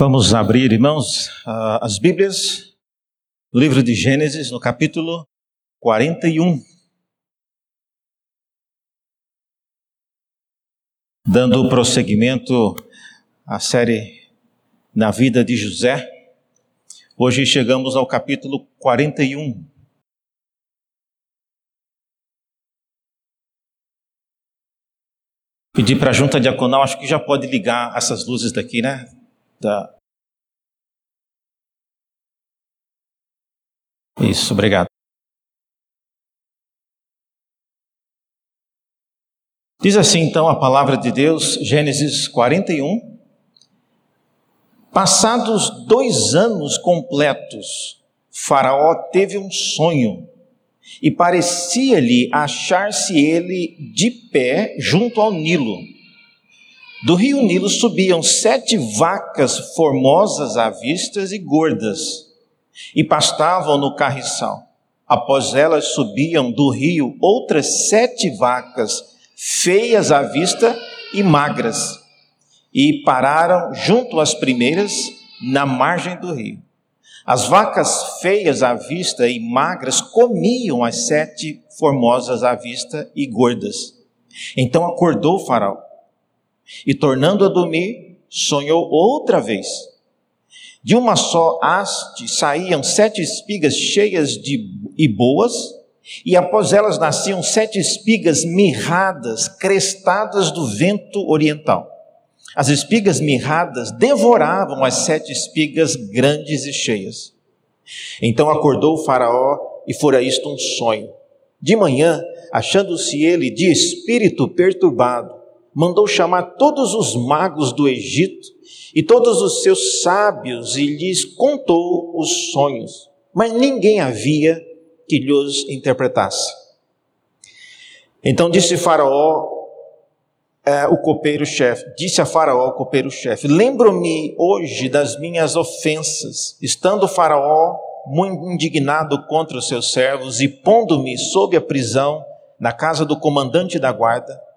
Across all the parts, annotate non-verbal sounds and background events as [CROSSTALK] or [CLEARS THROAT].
Vamos abrir, irmãos, as Bíblias, livro de Gênesis, no capítulo 41. Dando prosseguimento à série Na Vida de José, hoje chegamos ao capítulo 41. Pedir para a junta diaconal, acho que já pode ligar essas luzes daqui, né? Da. Isso, obrigado. Diz assim então a palavra de Deus, Gênesis 41. Passados dois anos completos, Faraó teve um sonho e parecia-lhe achar-se ele de pé junto ao Nilo do rio Nilo subiam sete vacas formosas à vista e gordas, e pastavam no carriçal. Após elas subiam do rio outras sete vacas, feias à vista e magras, e pararam junto às primeiras, na margem do rio. As vacas feias à vista e magras comiam as sete formosas à vista e gordas. Então acordou o faraó e tornando a dormir, sonhou outra vez. De uma só haste saíam sete espigas cheias de e boas, e após elas nasciam sete espigas mirradas, crestadas do vento oriental. As espigas mirradas devoravam as sete espigas grandes e cheias. Então acordou o Faraó e fora isto um sonho. De manhã, achando-se ele de espírito perturbado, mandou chamar todos os magos do Egito e todos os seus sábios e lhes contou os sonhos, mas ninguém havia que lhes interpretasse. Então disse Faraó, é, o copeiro-chefe, disse a Faraó, o copeiro-chefe: Lembro-me hoje das minhas ofensas, estando Faraó muito indignado contra os seus servos e pondo-me sob a prisão na casa do comandante da guarda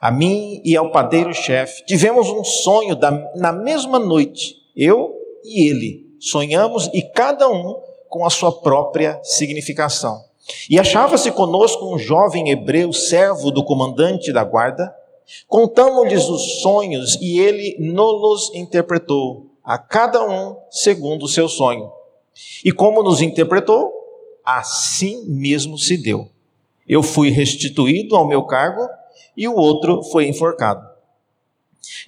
a mim e ao padeiro-chefe, tivemos um sonho da, na mesma noite, eu e ele. Sonhamos e cada um com a sua própria significação. E achava-se conosco um jovem hebreu, servo do comandante da guarda. Contamos-lhes os sonhos e ele nos interpretou, a cada um segundo o seu sonho. E como nos interpretou, assim mesmo se deu. Eu fui restituído ao meu cargo e o outro foi enforcado.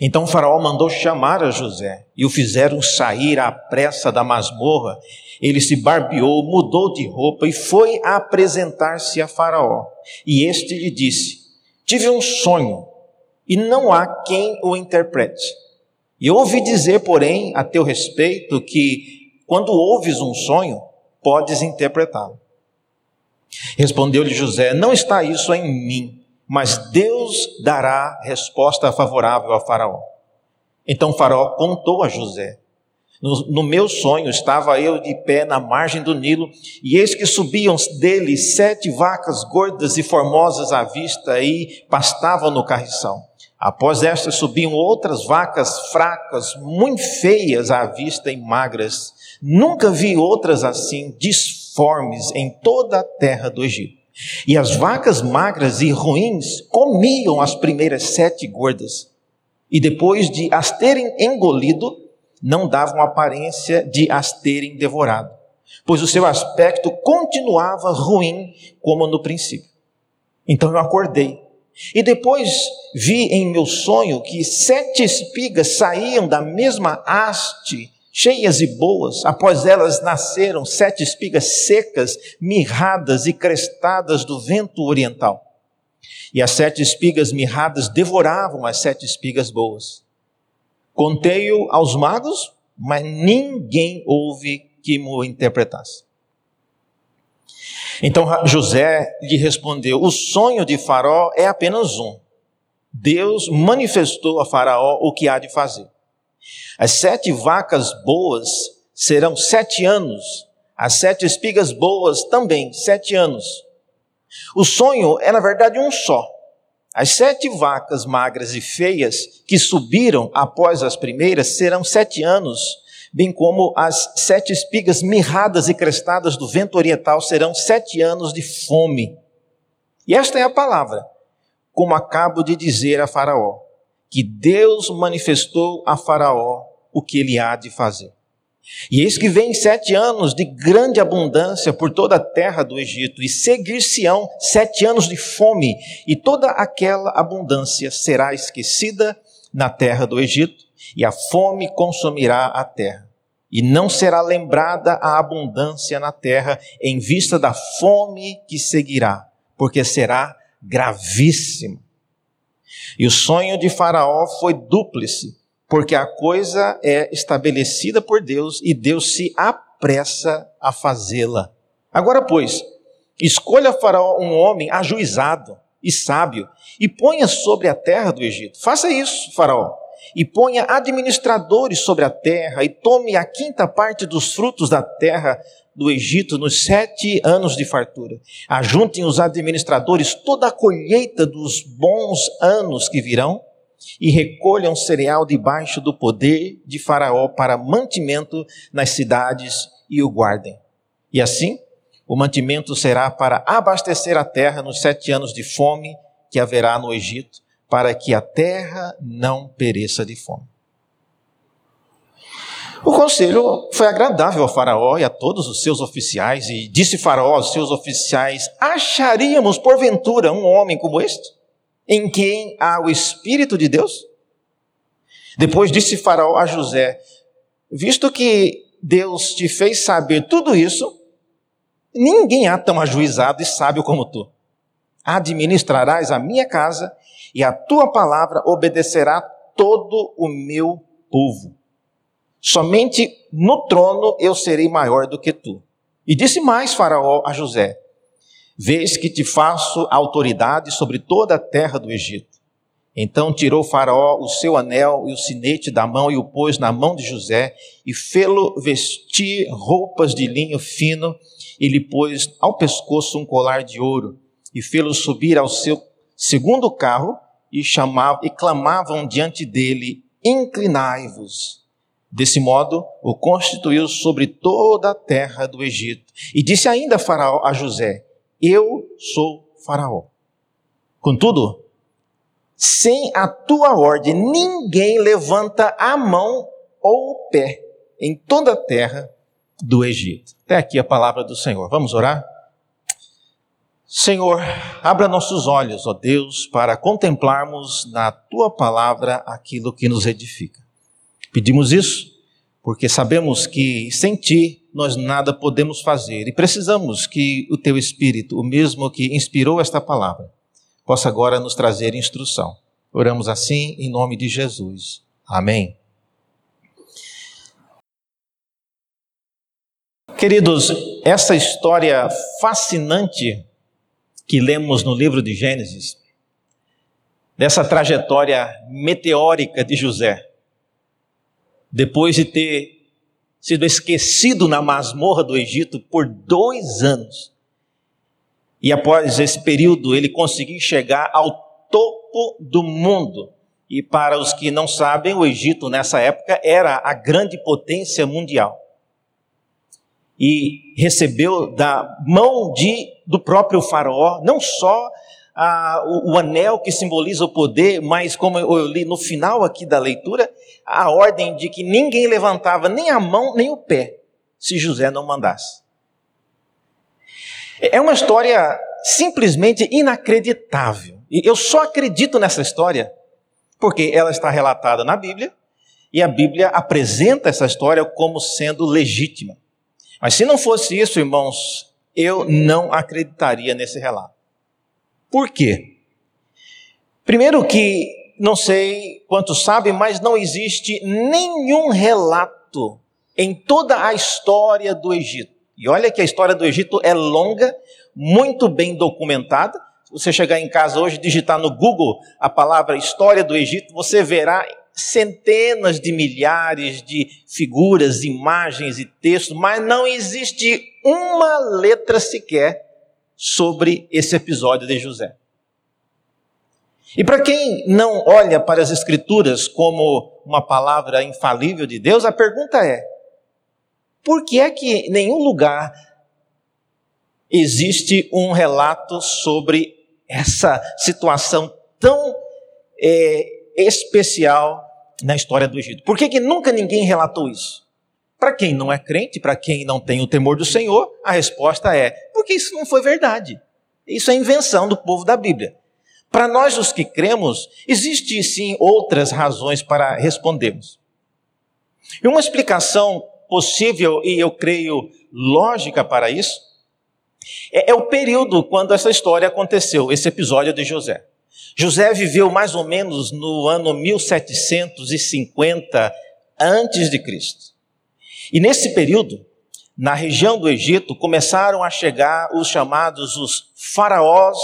Então Faraó mandou chamar a José e o fizeram sair à pressa da masmorra. Ele se barbeou, mudou de roupa e foi apresentar-se a Faraó. E este lhe disse: Tive um sonho e não há quem o interprete. E ouvi dizer, porém, a teu respeito, que quando ouves um sonho, podes interpretá-lo. Respondeu-lhe José: Não está isso em mim mas Deus dará resposta favorável a Faraó. Então Faraó contou a José: no, no, meu sonho estava eu de pé na margem do Nilo, e eis que subiam dele sete vacas gordas e formosas à vista e pastavam no carriçal. Após estas subiam outras vacas fracas, muito feias à vista e magras. Nunca vi outras assim, disformes em toda a terra do Egito. E as vacas magras e ruins comiam as primeiras sete gordas, e depois de as terem engolido, não davam aparência de as terem devorado, pois o seu aspecto continuava ruim como no princípio. Então eu acordei, e depois vi em meu sonho que sete espigas saíam da mesma haste cheias e boas. Após elas nasceram sete espigas secas, mirradas e crestadas do vento oriental. E as sete espigas mirradas devoravam as sete espigas boas. Contei-o aos magos, mas ninguém houve que me interpretasse. Então José lhe respondeu: O sonho de Faraó é apenas um. Deus manifestou a Faraó o que há de fazer. As sete vacas boas serão sete anos, as sete espigas boas também, sete anos. O sonho é, na verdade, um só. As sete vacas magras e feias que subiram após as primeiras serão sete anos, bem como as sete espigas mirradas e crestadas do vento oriental serão sete anos de fome. E esta é a palavra, como acabo de dizer a Faraó, que Deus manifestou a Faraó o que ele há de fazer. E eis que vem sete anos de grande abundância por toda a terra do Egito, e seguir-se-ão sete anos de fome, e toda aquela abundância será esquecida na terra do Egito, e a fome consumirá a terra. E não será lembrada a abundância na terra em vista da fome que seguirá, porque será gravíssimo. E o sonho de Faraó foi dúplice porque a coisa é estabelecida por Deus e Deus se apressa a fazê-la. Agora, pois, escolha Faraó um homem ajuizado e sábio e ponha sobre a terra do Egito. Faça isso, Faraó. E ponha administradores sobre a terra e tome a quinta parte dos frutos da terra do Egito nos sete anos de fartura. Ajuntem os administradores toda a colheita dos bons anos que virão e recolham cereal debaixo do poder de Faraó para mantimento nas cidades e o guardem. E assim, o mantimento será para abastecer a terra nos sete anos de fome que haverá no Egito, para que a terra não pereça de fome. O conselho foi agradável a Faraó e a todos os seus oficiais, e disse Faraó aos seus oficiais: Acharíamos porventura um homem como este? em quem há o Espírito de Deus? Depois disse Faraó a José: Visto que Deus te fez saber tudo isso, ninguém há tão ajuizado e sábio como tu. Administrarás a minha casa e a tua palavra obedecerá todo o meu povo. Somente no trono eu serei maior do que tu. E disse mais Faraó a José: Vês que te faço autoridade sobre toda a terra do Egito. Então tirou Faraó o seu anel e o sinete da mão e o pôs na mão de José e fê-lo vestir roupas de linho fino e lhe pôs ao pescoço um colar de ouro e fê-lo subir ao seu segundo carro e e clamavam diante dele: Inclinai-vos. Desse modo, o constituiu sobre toda a terra do Egito. E disse ainda Faraó a José: eu sou Faraó. Contudo, sem a tua ordem, ninguém levanta a mão ou o pé em toda a terra do Egito. Até aqui a palavra do Senhor. Vamos orar? Senhor, abra nossos olhos, ó Deus, para contemplarmos na tua palavra aquilo que nos edifica. Pedimos isso porque sabemos que sem ti nós nada podemos fazer e precisamos que o teu Espírito, o mesmo que inspirou esta palavra, possa agora nos trazer instrução. Oramos assim em nome de Jesus. Amém. Queridos, essa história fascinante que lemos no livro de Gênesis, dessa trajetória meteórica de José, depois de ter sido esquecido na masmorra do Egito por dois anos. E após esse período, ele conseguiu chegar ao topo do mundo. E para os que não sabem, o Egito nessa época era a grande potência mundial. E recebeu da mão de, do próprio Faraó não só o, o, anel que simboliza o poder, mas como eu li no final aqui da leitura, a ordem de que ninguém levantava nem a mão nem o pé se José não mandasse. É uma história simplesmente inacreditável. E eu só acredito nessa história porque ela está relatada na Bíblia e a Bíblia apresenta essa história como sendo legítima. Mas se não fosse isso, irmãos, eu não acreditaria nesse relato. Por quê? Primeiro que, não sei quantos sabem, mas não existe nenhum relato em toda a história do Egito. E olha que a história do Egito é longa, muito bem documentada. Se você chegar em casa hoje digitar no Google a palavra história do Egito, você verá centenas de milhares de figuras, imagens e textos, mas não existe uma letra sequer sobre esse episódio de José. E para quem não olha para as Escrituras como uma palavra infalível de Deus, a pergunta é: por que é que em nenhum lugar existe um relato sobre essa situação tão é, especial na história do Egito? Por que, que nunca ninguém relatou isso? Para quem não é crente, para quem não tem o temor do Senhor, a resposta é: porque isso não foi verdade. Isso é invenção do povo da Bíblia. Para nós, os que cremos, existe sim outras razões para respondermos. E uma explicação possível, e eu creio lógica para isso, é, é o período quando essa história aconteceu, esse episódio de José. José viveu mais ou menos no ano 1750 antes de Cristo. E nesse período, na região do Egito, começaram a chegar os chamados os faraós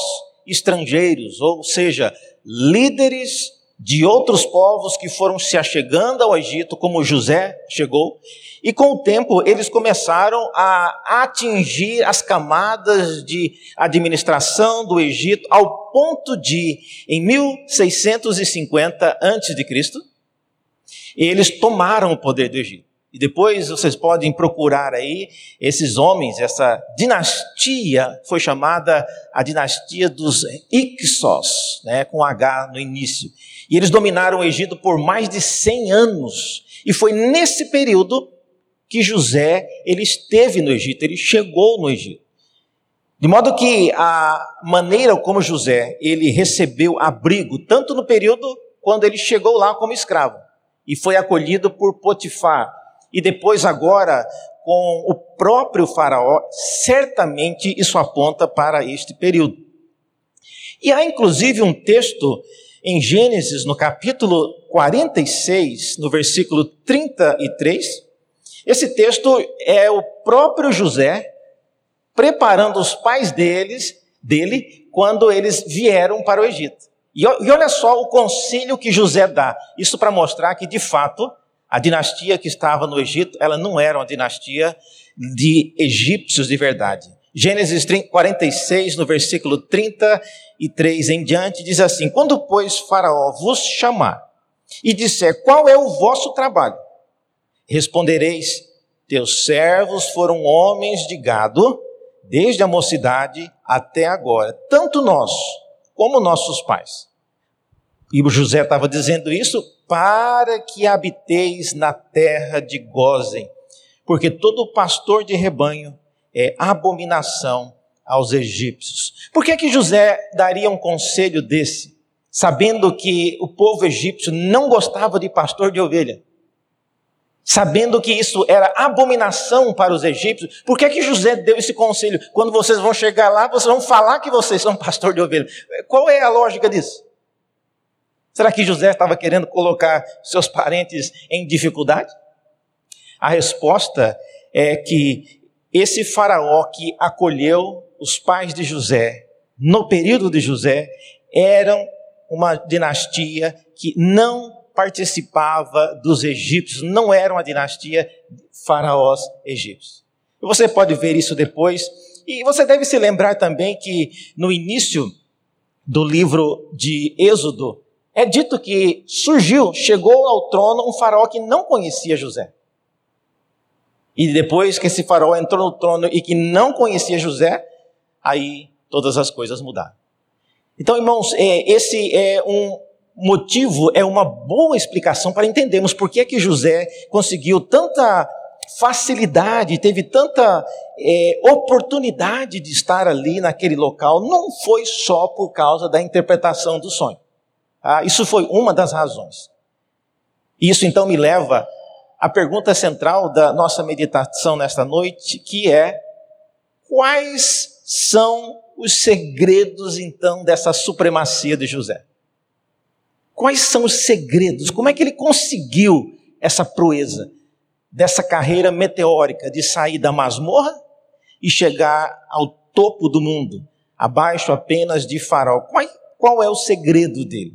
estrangeiros, ou seja, líderes de outros povos que foram se achegando ao Egito, como José chegou, e com o tempo eles começaram a atingir as camadas de administração do Egito ao ponto de, em 1650 a.C., eles tomaram o poder do Egito. E depois vocês podem procurar aí esses homens, essa dinastia foi chamada a dinastia dos Ixos, né, com H no início. E eles dominaram o Egito por mais de 100 anos. E foi nesse período que José ele esteve no Egito, ele chegou no Egito. De modo que a maneira como José ele recebeu abrigo, tanto no período quando ele chegou lá como escravo e foi acolhido por Potifar, e depois agora com o próprio Faraó, certamente isso aponta para este período. E há inclusive um texto em Gênesis, no capítulo 46, no versículo 33. Esse texto é o próprio José preparando os pais deles, dele quando eles vieram para o Egito. E, olha só o conselho que José dá. Isso para mostrar que, de fato, a dinastia que estava no Egito, ela não era uma dinastia de egípcios de verdade. Gênesis 46, no versículo 33 em diante, diz assim: Quando, pois, Faraó vos chamar e disser qual é o vosso trabalho, respondereis: Teus servos foram homens de gado, desde a mocidade até agora, tanto nós como nossos pais. E o José estava dizendo isso para que habiteis na terra de Gozem, porque todo pastor de rebanho é abominação aos egípcios. Por que que José daria um conselho desse, sabendo que o povo egípcio não gostava de pastor de ovelha? Sabendo que isso era abominação para os egípcios, por que que José deu esse conselho? Quando vocês vão chegar lá, vocês vão falar que vocês são pastor de ovelha. Qual é a lógica disso? Será que José estava querendo colocar seus parentes em dificuldade? A resposta é que esse faraó que acolheu os pais de José, no período de José, eram uma dinastia que não participava dos egípcios, não era uma dinastia faraós egípcios. Você pode ver isso depois, e você deve se lembrar também que no início do livro de Êxodo, é dito que surgiu, chegou ao trono um faraó que não conhecia José. E depois que esse faraó entrou no trono e que não conhecia José, aí todas as coisas mudaram. Então, irmãos, é, esse é um motivo, é uma boa explicação para entendermos por que é que José conseguiu tanta facilidade, teve tanta é, oportunidade de estar ali naquele local. Não foi só por causa da interpretação do sonho. Ah, isso foi uma das razões. Isso então me leva à pergunta central da nossa meditação nesta noite, que é: quais são os segredos então dessa supremacia de José? Quais são os segredos? Como é que ele conseguiu essa proeza dessa carreira meteórica de sair da masmorra e chegar ao topo do mundo, abaixo apenas de Faraó? Qual, qual é o segredo dele?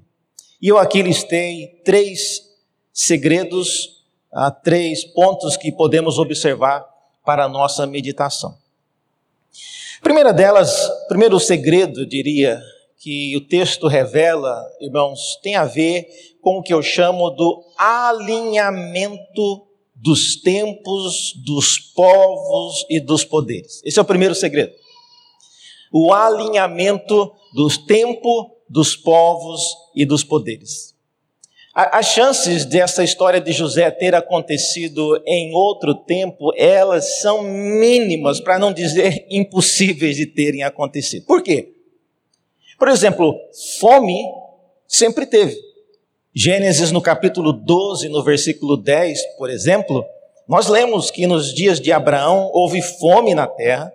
E eu aqui listei três segredos, ah, três pontos que podemos observar para a nossa meditação. primeira delas, primeiro segredo, diria, que o texto revela, irmãos, tem a ver com o que eu chamo do alinhamento dos tempos, dos povos e dos poderes. Esse é o primeiro segredo. O alinhamento dos tempos, dos povos e dos poderes. As chances dessa história de José ter acontecido em outro tempo, elas são mínimas, para não dizer [LAUGHS] impossíveis de terem acontecido. Por quê? Por exemplo, fome sempre teve. Gênesis no capítulo 12, no versículo 10, por exemplo, nós lemos que nos dias de Abraão houve fome na terra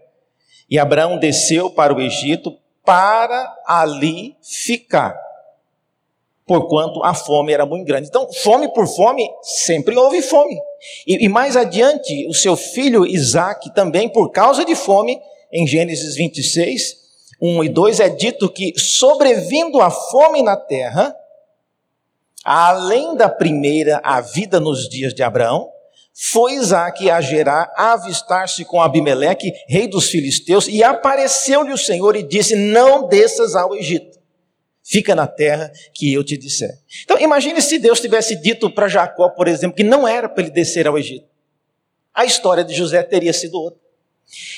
e Abraão desceu para o Egito para ali ficar, porquanto a fome era muito grande. Então, fome por fome, sempre houve fome. E, e mais adiante, o seu filho Isaac também, por causa de fome, em Gênesis 26, 1 e 2 é dito que, sobrevindo a fome na terra, além da primeira, a vida nos dias de Abraão, foi Isaac a Gerar, a avistar-se com Abimeleque, rei dos filisteus, e apareceu-lhe o Senhor e disse: Não desças ao Egito, fica na terra que eu te disser. Então, imagine se Deus tivesse dito para Jacó, por exemplo, que não era para ele descer ao Egito. A história de José teria sido outra.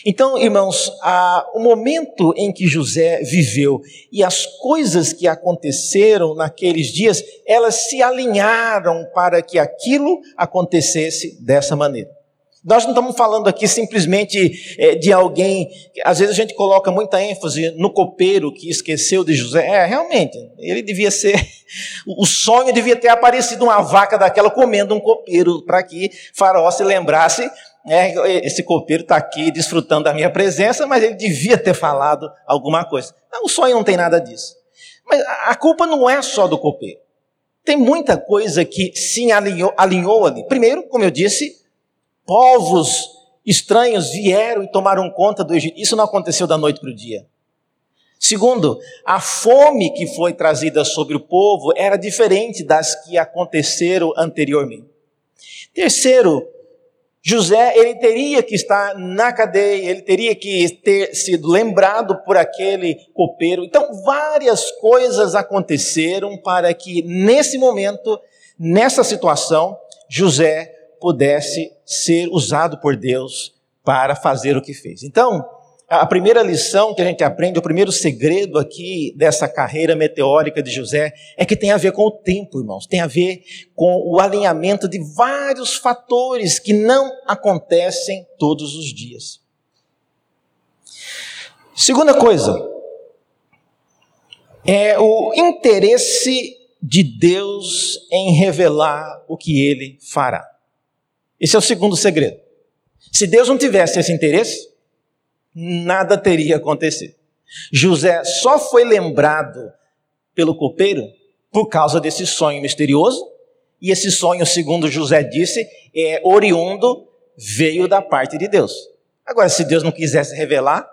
Então, irmãos, a, o momento em que José viveu e as coisas que aconteceram naqueles dias, elas se alinharam para que aquilo acontecesse dessa maneira. Nós não estamos falando aqui simplesmente é, de alguém, às vezes a gente coloca muita ênfase no copeiro que esqueceu de José. É, realmente, ele devia ser, [LAUGHS] o sonho devia ter aparecido uma vaca daquela comendo um copeiro, para que Faraó se lembrasse é, esse copeiro está aqui desfrutando da minha presença, mas ele devia ter falado alguma coisa. O sonho não tem nada disso. Mas a culpa não é só do copeiro. Tem muita coisa que se alinhou, alinhou ali. Primeiro, como eu disse, povos estranhos vieram e tomaram conta do Egito. Isso não aconteceu da noite para o dia. Segundo, a fome que foi trazida sobre o povo era diferente das que aconteceram anteriormente. Terceiro, José, ele teria que estar na cadeia, ele teria que ter sido lembrado por aquele copeiro. Então, várias coisas aconteceram para que, nesse momento, nessa situação, José pudesse ser usado por Deus para fazer o que fez. Então, a primeira lição que a gente aprende, o primeiro segredo aqui dessa carreira meteórica de José é que tem a ver com o tempo, irmãos, tem a ver com o alinhamento de vários fatores que não acontecem todos os dias. Segunda coisa, é o interesse de Deus em revelar o que ele fará. Esse é o segundo segredo. Se Deus não tivesse esse interesse, nada teria acontecido. José só foi lembrado pelo copeiro por causa desse sonho misterioso, e esse sonho, segundo José disse, é oriundo, veio da parte de Deus. Agora, se Deus não quisesse revelar,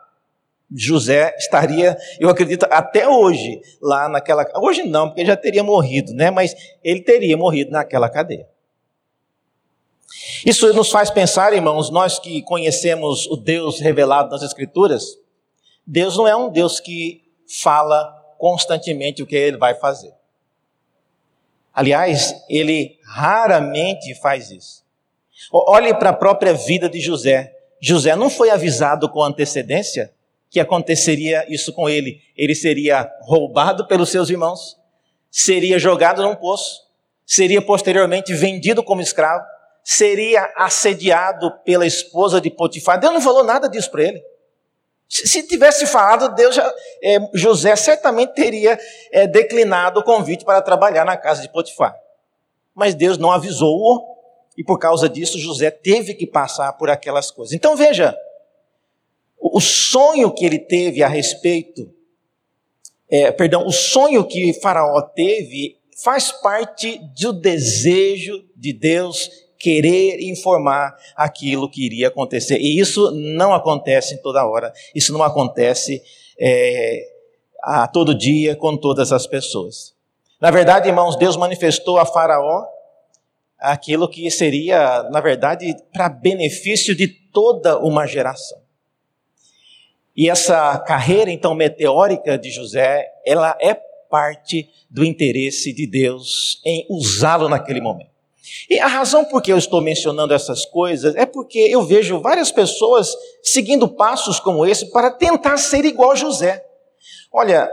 José estaria, eu acredito, até hoje, lá naquela. Hoje não, porque já teria morrido, né? Mas ele teria morrido naquela cadeia. Isso nos faz pensar, irmãos, nós que conhecemos o Deus revelado nas Escrituras, Deus não é um Deus que fala constantemente o que ele vai fazer. Aliás, ele raramente faz isso. Olhe para a própria vida de José. José não foi avisado com antecedência que aconteceria isso com ele. Ele seria roubado pelos seus irmãos, seria jogado num poço, seria posteriormente vendido como escravo, seria assediado pela esposa de Potifar. Deus não falou nada disso para ele. Se tivesse falado, Deus já, é, José certamente teria é, declinado o convite para trabalhar na casa de Potifar. Mas Deus não avisou-o, e por causa disso José teve que passar por aquelas coisas. Então veja, o sonho que ele teve a respeito, é, perdão, o sonho que Faraó teve faz parte do desejo de Deus querer informar aquilo que iria acontecer. E isso não acontece em toda hora, isso não acontece é, a todo dia com todas as pessoas. Na verdade, irmãos, Deus manifestou a Faraó aquilo que seria, na verdade, para benefício de toda uma geração. E essa carreira então meteórica de José, ela é parte do interesse de Deus em usá-lo naquele momento. E a razão por que eu estou mencionando essas coisas é porque eu vejo várias pessoas seguindo passos como esse para tentar ser igual a José. Olha,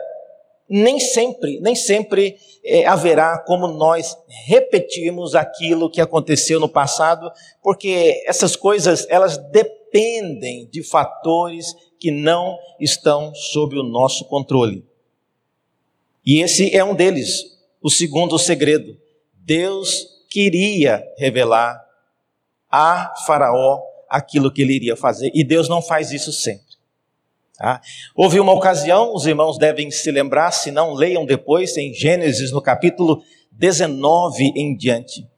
nem sempre, nem sempre é, haverá como nós repetirmos aquilo que aconteceu no passado, porque essas coisas elas dependem de fatores que não estão sob o nosso controle. E esse é um deles, o segundo segredo. Deus queria revelar a Faraó aquilo que ele iria fazer, e Deus não faz isso sempre. Tá? Houve uma ocasião, os irmãos devem se lembrar, se não leiam depois, em Gênesis, no capítulo 19 em diante.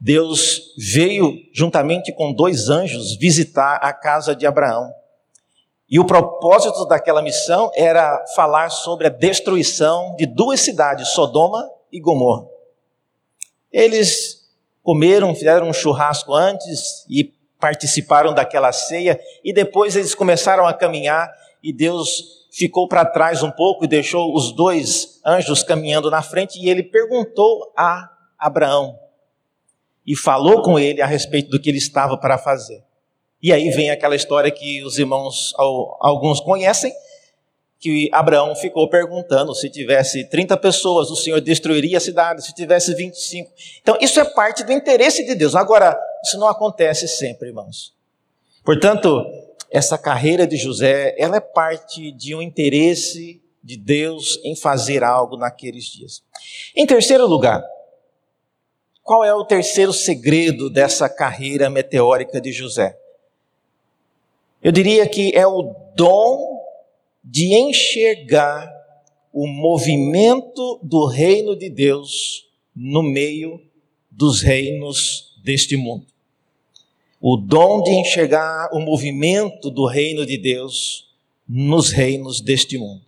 Deus veio juntamente com dois anjos visitar a casa de Abraão. E o propósito daquela missão era falar sobre a destruição de duas cidades, Sodoma e Gomorra. Eles comeram, fizeram um churrasco antes e participaram daquela ceia, e depois eles começaram a caminhar, e Deus ficou para trás um pouco e deixou os dois anjos caminhando na frente, e ele perguntou a Abraão e falou com ele a respeito do que ele estava para fazer. E aí vem aquela história que os irmãos, alguns conhecem, que Abraão ficou perguntando se tivesse 30 pessoas, o Senhor destruiria a cidade, se tivesse 25. Então, isso é parte do interesse de Deus. Agora, isso não acontece sempre, irmãos. Portanto, essa carreira de José, ela é parte de um interesse de Deus em fazer algo naqueles dias. Em terceiro lugar, qual é o terceiro segredo dessa carreira meteórica de José? Eu diria que é o dom de enxergar o movimento do reino de Deus no meio dos reinos deste mundo. O dom de enxergar o movimento do reino de Deus nos reinos deste mundo.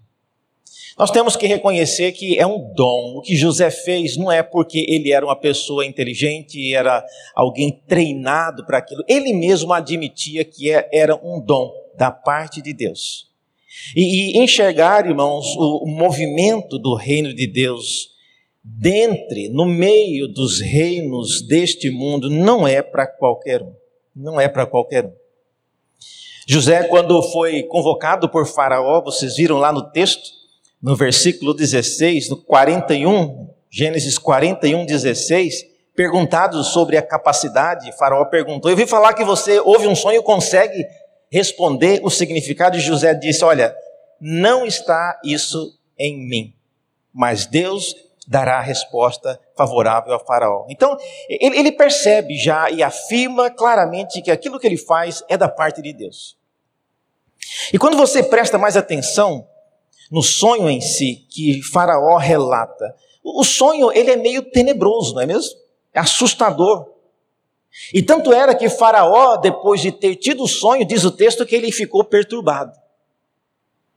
Nós temos que reconhecer que é um dom. O que José fez não é porque ele era uma pessoa inteligente, era alguém treinado para aquilo. Ele mesmo admitia que é, era um dom da parte de Deus. E, enxergar, irmãos, o movimento do reino de Deus dentre, no meio dos reinos deste mundo, não é para qualquer um. Não é para qualquer um. José, quando foi convocado por Faraó, vocês viram lá no texto, no versículo 16, no 41, Gênesis 41, 16, perguntado sobre a capacidade, Faraó perguntou: Eu vi falar que você ouve um sonho e consegue responder o significado. E José disse: Olha, não está isso em mim, mas Deus dará a resposta favorável a Faraó. Então, ele, ele percebe já e afirma claramente que aquilo que ele faz é da parte de Deus. E quando você presta mais atenção no sonho em si que Faraó relata. O sonho ele é meio tenebroso, não é mesmo? É assustador. E tanto era que Faraó, depois de ter tido o sonho, diz o texto que ele ficou perturbado.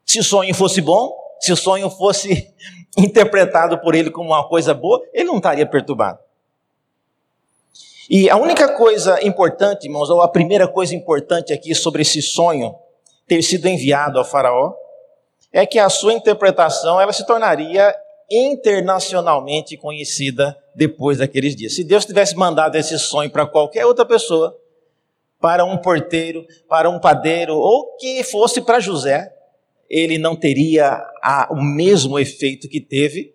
Se o sonho fosse bom, se o sonho fosse [LAUGHS] interpretado por ele como uma coisa boa, ele não estaria perturbado. E a única coisa importante, irmãos, ou a primeira coisa importante aqui sobre esse sonho ter sido enviado a Faraó, é que a sua interpretação ela se tornaria internacionalmente conhecida depois daqueles dias. Se Deus tivesse mandado esse sonho para qualquer outra pessoa, para um porteiro, para um padeiro, ou que fosse para José, ele não teria a, o mesmo efeito que teve,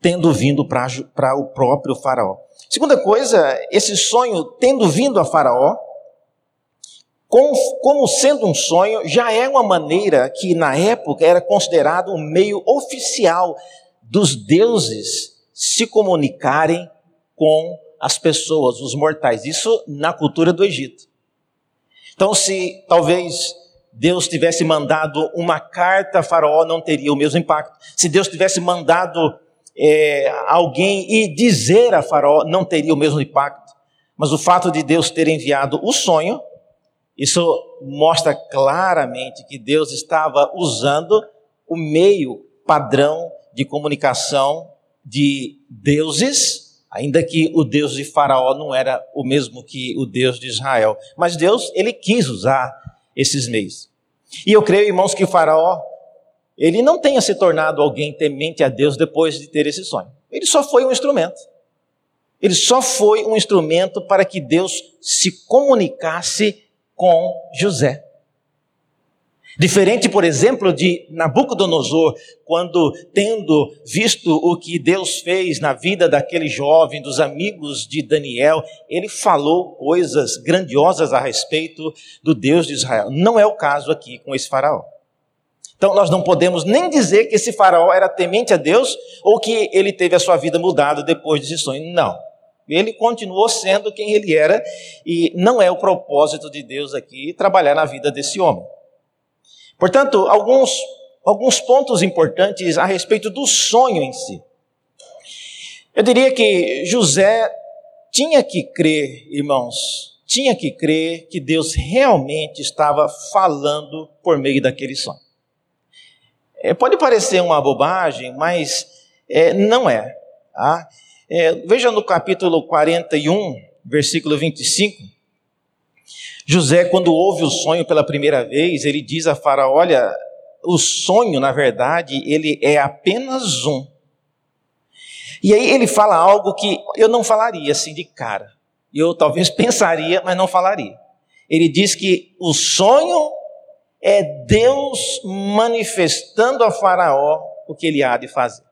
tendo vindo para o próprio Faraó. Segunda coisa, esse sonho tendo vindo a Faraó, como sendo um sonho, já é uma maneira que na época era considerado um meio oficial dos deuses se comunicarem com as pessoas, os mortais. Isso na cultura do Egito. Então, se talvez Deus tivesse mandado uma carta a Faraó, não teria o mesmo impacto. Se Deus tivesse mandado é, alguém e dizer a Faraó, não teria o mesmo impacto. Mas o fato de Deus ter enviado o sonho isso mostra claramente que Deus estava usando o meio padrão de comunicação de deuses, ainda que o Deus de Faraó não era o mesmo que o Deus de Israel. Mas Deus, ele quis usar esses meios. E eu creio, irmãos, que Faraó, ele não tenha se tornado alguém temente a Deus depois de ter esse sonho. Ele só foi um instrumento. Ele só foi um instrumento para que Deus se comunicasse com José. Diferente, por exemplo, de Nabucodonosor, quando, tendo visto o que Deus fez na vida daquele jovem, dos amigos de Daniel, ele falou coisas grandiosas a respeito do Deus de Israel. Não é o caso aqui com esse faraó. Então, nós não podemos nem dizer que esse faraó era temente a Deus ou que ele teve a sua vida mudada depois desse sonho. Não. Ele continuou sendo quem ele era e não é o propósito de Deus aqui trabalhar na vida desse homem. Portanto, alguns, alguns pontos importantes a respeito do sonho em si. Eu diria que José tinha que crer, irmãos, tinha que crer que Deus realmente estava falando por meio daquele sonho. É, pode parecer uma bobagem, mas é, não é. Tá? É, veja no capítulo 41, versículo 25. José, quando ouve o sonho pela primeira vez, ele diz a Faraó: Olha, o sonho, na verdade, ele é apenas um. E aí ele fala algo que eu não falaria assim de cara. Eu talvez [LAUGHS] pensaria, mas não falaria. Ele diz que o sonho é Deus manifestando a Faraó o que ele há de fazer.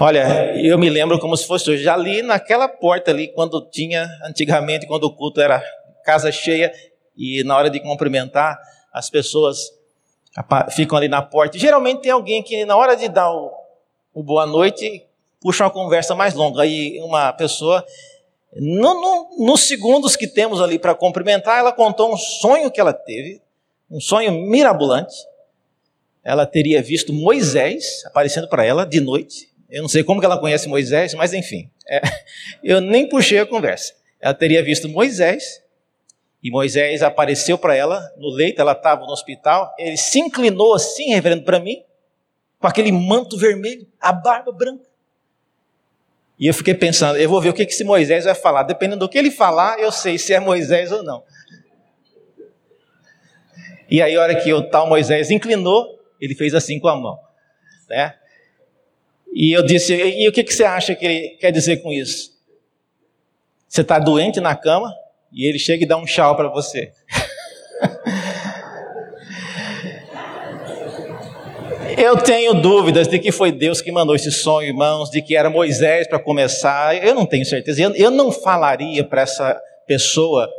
Olha, eu me lembro como se fosse hoje, ali naquela porta ali, quando tinha, antigamente, quando o culto era casa cheia, e na hora de cumprimentar, as pessoas ficam ali na porta. Geralmente tem alguém que, na hora de dar o, o boa noite, puxa uma conversa mais longa. Aí uma pessoa, no, no, nos segundos que temos ali para cumprimentar, ela contou um sonho que ela teve, um sonho mirabolante. Ela teria visto Moisés aparecendo para ela de noite eu não sei como que ela conhece Moisés, mas enfim, é, [LAUGHS] eu nem puxei a conversa. Ela teria visto Moisés, e Moisés apareceu para ela no leito, ela estava no hospital, ele se inclinou assim, reverendo, para mim, com aquele manto vermelho, a barba branca. E eu fiquei pensando, eu vou ver o que, que esse Moisés vai falar. Dependendo do que ele falar, eu sei se é Moisés ou não. E aí, a hora que o tal Moisés inclinou, ele fez assim com a mão. Né? E eu disse: E o que, que você acha que ele quer dizer com isso? Você está doente na cama e ele chega e dá um tchau para você. [LAUGHS] Eu tenho dúvidas de que foi Deus que mandou esse sonho, irmãos, de que era Moisés para começar. Eu não tenho certeza. Eu não falaria para essa pessoa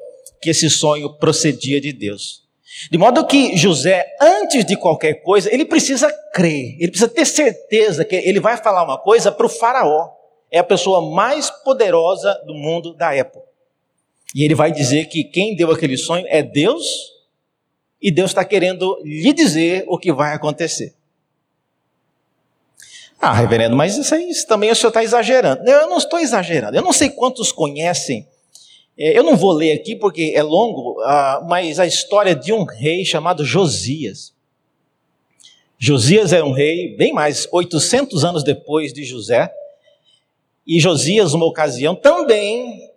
que esse sonho procedia de Deus. De modo que José, antes de qualquer coisa, ele precisa crer, ele precisa ter certeza que ele vai falar uma coisa para o Faraó. É a pessoa mais poderosa do mundo da época. E ele vai dizer que quem deu aquele sonho é Deus, e Deus está querendo lhe dizer o que vai acontecer. Ah, reverendo, mas isso aí também o senhor está exagerando. Não, eu não estou exagerando. Eu não sei quantos conhecem eu não vou ler aqui porque é longo, ah, mas a história de um rei chamado Josias. Josias é um rei, bem mais, 800 anos depois de José. E Josias, numa ocasião, também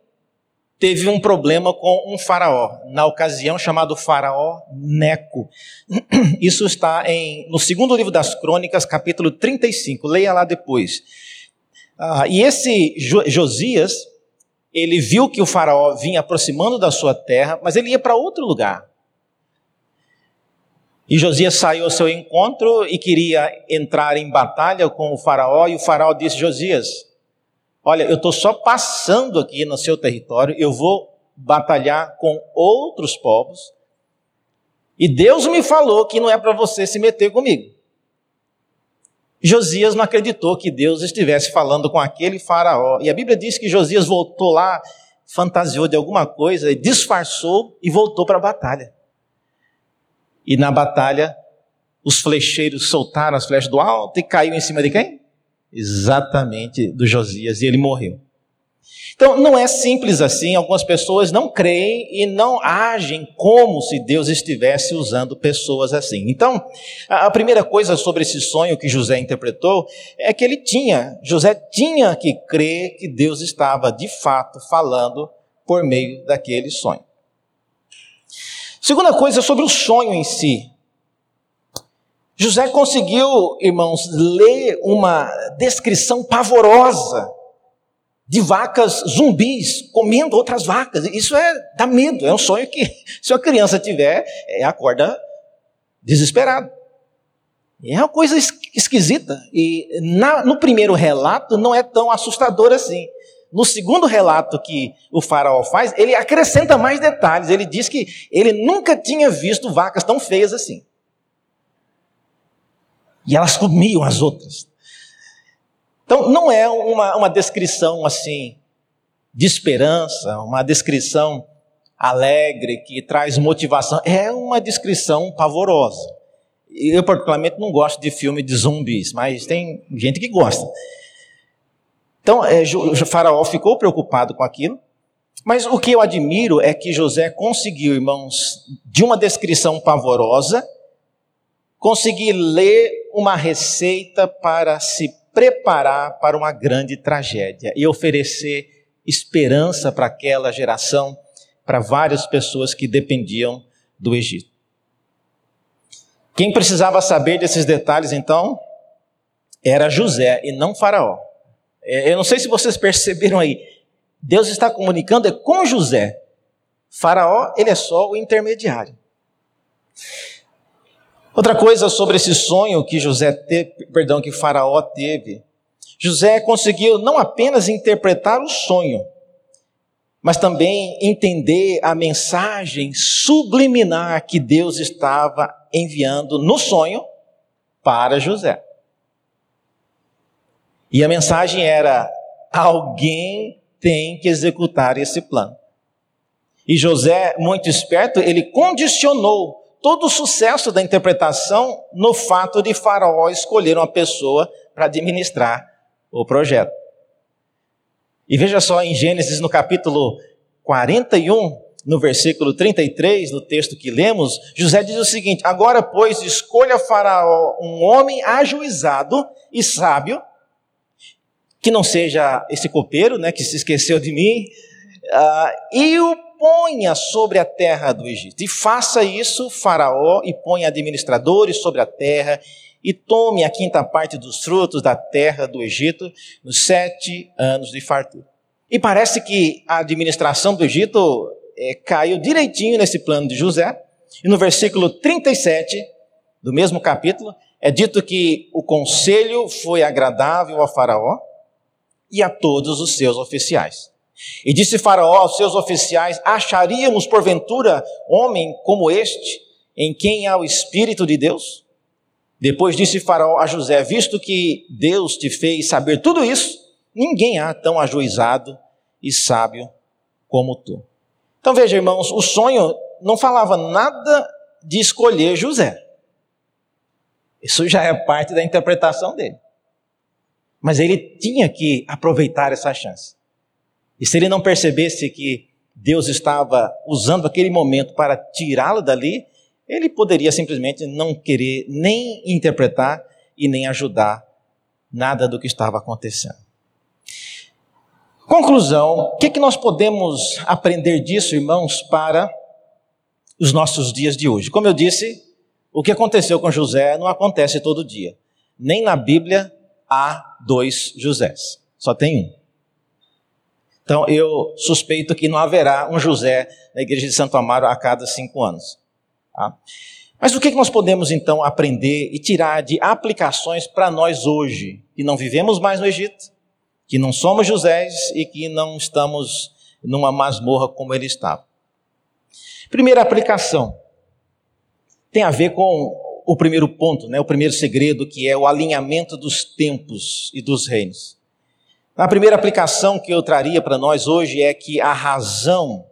teve um problema com um faraó, na ocasião chamado faraó Neco. [CLEARS THROAT] Isso está em, no segundo livro das crônicas, capítulo 35, leia lá depois. Ah, e esse Josias, ele viu que o faraó vinha aproximando da sua terra, mas ele ia para outro lugar. E Josias saiu ao seu encontro e queria entrar em batalha com o faraó, e o faraó disse: Josias, olha, eu estou só passando aqui no seu território, eu vou batalhar com outros povos, e Deus me falou que não é para você se meter comigo. Josias não acreditou que Deus estivesse falando com aquele faraó. E a Bíblia diz que Josias voltou lá, fantasiou de alguma coisa, disfarçou e voltou para a batalha. E na batalha, os flecheiros soltaram as flechas do alto e caiu em cima de quem? Exatamente do Josias, e ele morreu. Então, não é simples assim. Algumas pessoas não creem e não agem como se Deus estivesse usando pessoas assim. Então, a primeira coisa sobre esse sonho que José interpretou é que ele tinha, José tinha que crer que Deus estava de fato falando por meio daquele sonho. Segunda coisa sobre o sonho em si. José conseguiu, irmãos, ler uma descrição pavorosa de vacas zumbis comendo outras vacas. Isso é dá medo, é um sonho que, [LAUGHS] se a criança tiver, é, acorda desesperado. É uma coisa esquisita. E na, no primeiro relato não é tão assustador assim. No segundo relato que o faraó faz, ele acrescenta mais detalhes. Ele diz que ele nunca tinha visto vacas tão feias assim. E elas comiam as outras. Então, não é uma, uma descrição assim de esperança, uma descrição alegre que traz motivação. É uma descrição pavorosa. Eu, particularmente, não gosto de filme de zumbis, mas tem gente que gosta. Então, é, o faraó ficou preocupado com aquilo, mas o que eu admiro é que José conseguiu, irmãos, de uma descrição pavorosa, conseguir ler uma receita para se preparar para uma grande tragédia e oferecer esperança para aquela geração, para várias pessoas que dependiam do Egito. Quem precisava saber desses detalhes, então, era José e não Faraó. É, eu não sei se vocês perceberam aí. Deus está comunicando é com José. Faraó, ele é só o intermediário. Outra coisa sobre esse sonho que José perdão, que Faraó teve. José conseguiu não apenas interpretar o sonho, mas também entender a mensagem subliminar que Deus estava enviando no sonho para José. E a mensagem era: alguém tem que executar esse plano. E José, muito esperto, ele condicionou todo o sucesso da interpretação no fato de Faraó escolher uma pessoa para administrar o projeto. E veja só em Gênesis, no capítulo 41, no versículo 33, no texto que lemos, José diz o seguinte: Agora, pois, escolha Faraó um homem ajuizado e sábio, que não seja esse copeiro, né, que se esqueceu de mim, uh, e o ponha sobre a terra do Egito. E faça isso, Faraó, e ponha administradores sobre a terra, e tome a quinta parte dos frutos da terra do Egito nos sete anos de fartura. E parece que a administração do Egito é, caiu direitinho nesse plano de José. E no versículo 37 do mesmo capítulo, é dito que o conselho foi agradável a Faraó e a todos os seus oficiais. E disse Faraó aos seus oficiais: Acharíamos porventura homem como este, em quem há o Espírito de Deus? Depois disse Faraó a José: Visto que Deus te fez saber tudo isso, ninguém há tão ajuizado e sábio como tu. Então veja, irmãos, o sonho não falava nada de escolher José. Isso já é parte da interpretação dele. Mas ele tinha que aproveitar essa chance. E se ele não percebesse que Deus estava usando aquele momento para tirá-lo dali, ele poderia simplesmente não querer nem interpretar e nem ajudar nada do que estava acontecendo. Conclusão: o que, é que nós podemos aprender disso, irmãos, para os nossos dias de hoje? Como eu disse, o que aconteceu com José não acontece todo dia. Nem na Bíblia há dois Josés, só tem um. Então, eu suspeito que não haverá um José na igreja de Santo Amaro a cada cinco anos. Tá? Mas o que nós podemos então aprender e tirar de aplicações para nós hoje, que não vivemos mais no Egito, que não somos Josés e que não estamos numa masmorra como ele estava? Primeira aplicação tem a ver com o primeiro ponto, né, o primeiro segredo, que é o alinhamento dos tempos e dos reinos. A primeira aplicação que eu traria para nós hoje é que a razão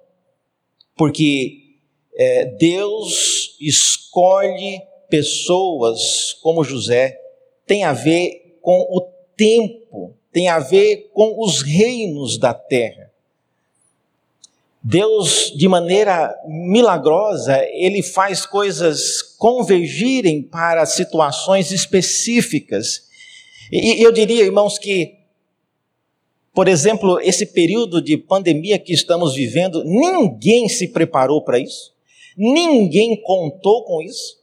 porque é, Deus escolhe pessoas como José tem a ver com o tempo, tem a ver com os reinos da terra. Deus, de maneira milagrosa, ele faz coisas convergirem para situações específicas. E eu diria, irmãos, que por exemplo, esse período de pandemia que estamos vivendo, ninguém se preparou para isso. Ninguém contou com isso.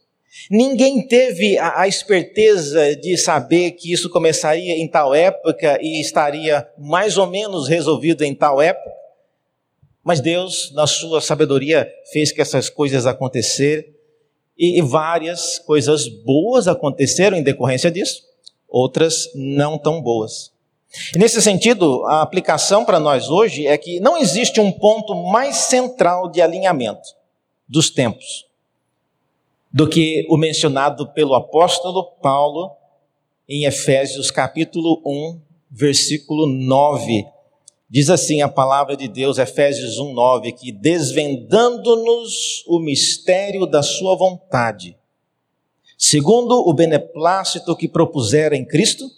Ninguém teve a, a, esperteza de saber que isso começaria em tal época e estaria mais ou menos resolvido em tal época. Mas Deus, na sua sabedoria, fez que essas coisas aconteceram e, e várias coisas boas aconteceram em decorrência disso, outras não tão boas. Nesse sentido, a aplicação para nós hoje é que não existe um ponto mais central de alinhamento dos tempos do que o mencionado pelo apóstolo Paulo em Efésios capítulo 1, versículo 9. Diz assim a palavra de Deus, Efésios 1, 9, que desvendando-nos o mistério da sua vontade, segundo o beneplácito que propusera em Cristo,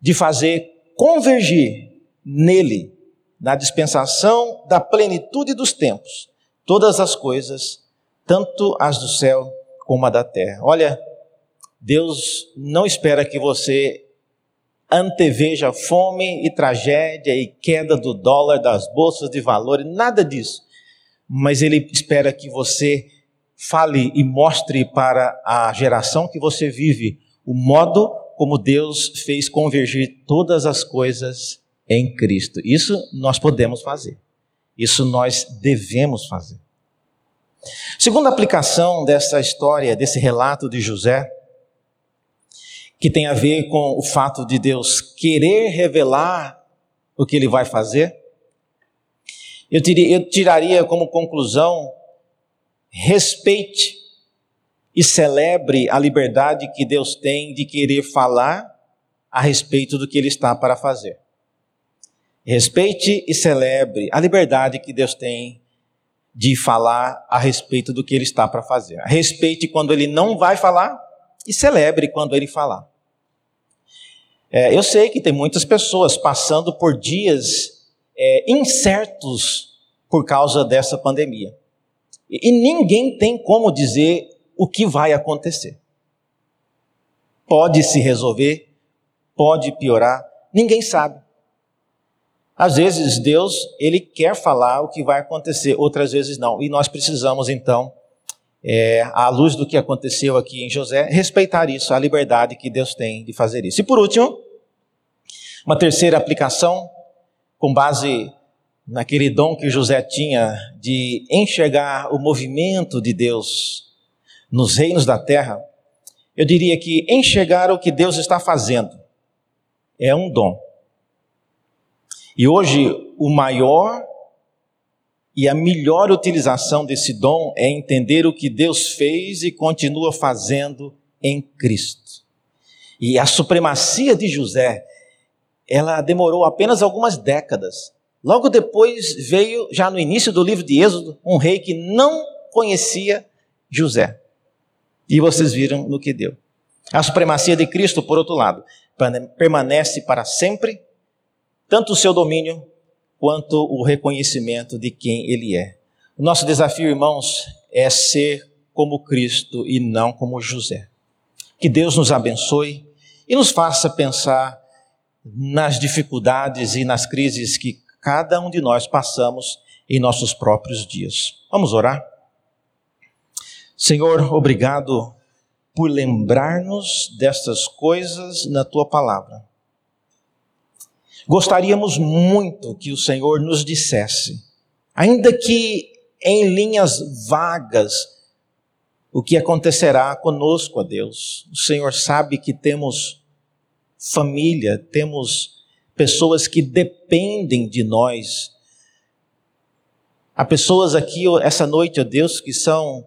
de fazer convergir nele, na dispensação da plenitude dos tempos, todas as coisas, tanto as do céu como a da terra. Olha, Deus não espera que você anteveja fome e tragédia e queda do dólar, das bolsas de valores, nada disso. Mas Ele espera que você fale e mostre para a geração que você vive o modo como Deus fez convergir todas as coisas em Cristo. Isso nós podemos fazer. Isso nós devemos fazer. Segunda aplicação dessa história, desse relato de José, que tem a ver com o fato de Deus querer revelar o que ele vai fazer, eu, tiraria como conclusão: respeite e celebre a liberdade que Deus tem de querer falar a respeito do que ele está para fazer. Respeite e celebre a liberdade que Deus tem de falar a respeito do que ele está para fazer. Respeite quando ele não vai falar e celebre quando ele falar. É, eu sei que tem muitas pessoas passando por dias é, incertos por causa dessa pandemia. E, e ninguém tem como dizer o que vai acontecer. Pode se resolver, pode piorar, ninguém sabe. Às vezes Deus, ele quer falar o que vai acontecer, outras vezes não. E nós precisamos então, é, à luz do que aconteceu aqui em José, respeitar isso, a liberdade que Deus tem de fazer isso. E por último, uma terceira aplicação, com base naquele dom que José tinha de enxergar o movimento de Deus nos reinos da terra, eu diria que enxergar o que Deus está fazendo é um dom. E hoje, o maior e a melhor utilização desse dom é entender o que Deus fez e continua fazendo em Cristo. E a supremacia de José, ela demorou apenas algumas décadas. Logo depois veio, já no início do livro de Êxodo, um rei que não conhecia José. E vocês viram no que deu. A supremacia de Cristo, por outro lado, permanece para sempre tanto o seu domínio quanto o reconhecimento de quem ele é. O nosso desafio, irmãos, é ser como Cristo e não como José. Que Deus nos abençoe e nos faça pensar nas dificuldades e nas crises que cada um de nós passamos em nossos próprios dias. Vamos orar? Senhor, obrigado por lembrar-nos destas coisas na tua palavra. Gostaríamos muito que o Senhor nos dissesse, ainda que em linhas vagas, o que acontecerá conosco, a Deus. O Senhor sabe que temos família, temos pessoas que dependem de nós. Há pessoas aqui essa noite, ó Deus, que são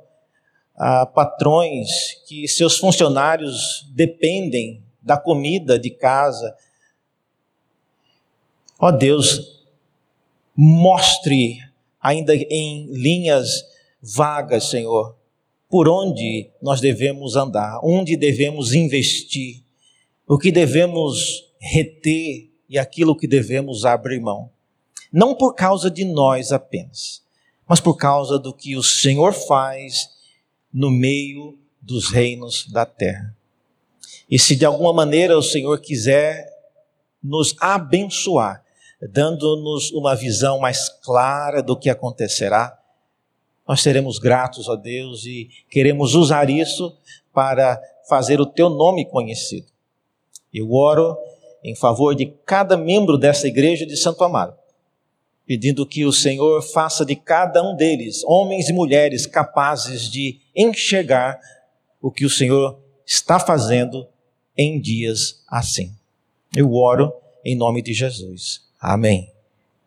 ah, patrões, que seus funcionários dependem da comida de casa, Ó oh Deus, mostre, ainda em linhas vagas, Senhor, por onde nós devemos andar, onde devemos investir, o que devemos reter e aquilo que devemos abrir mão. Não por causa de nós apenas, mas por causa do que o Senhor faz no meio dos reinos da terra. E se de alguma maneira o Senhor quiser nos abençoar, dando-nos uma visão mais clara do que acontecerá. nós seremos gratos a Deus e queremos usar isso para fazer o teu nome conhecido. Eu oro em favor de cada membro dessa igreja de Santo Amaro, pedindo que o Senhor faça de cada um deles homens e mulheres capazes de enxergar o que o Senhor está fazendo em dias assim. Eu oro em nome de Jesus. Amém.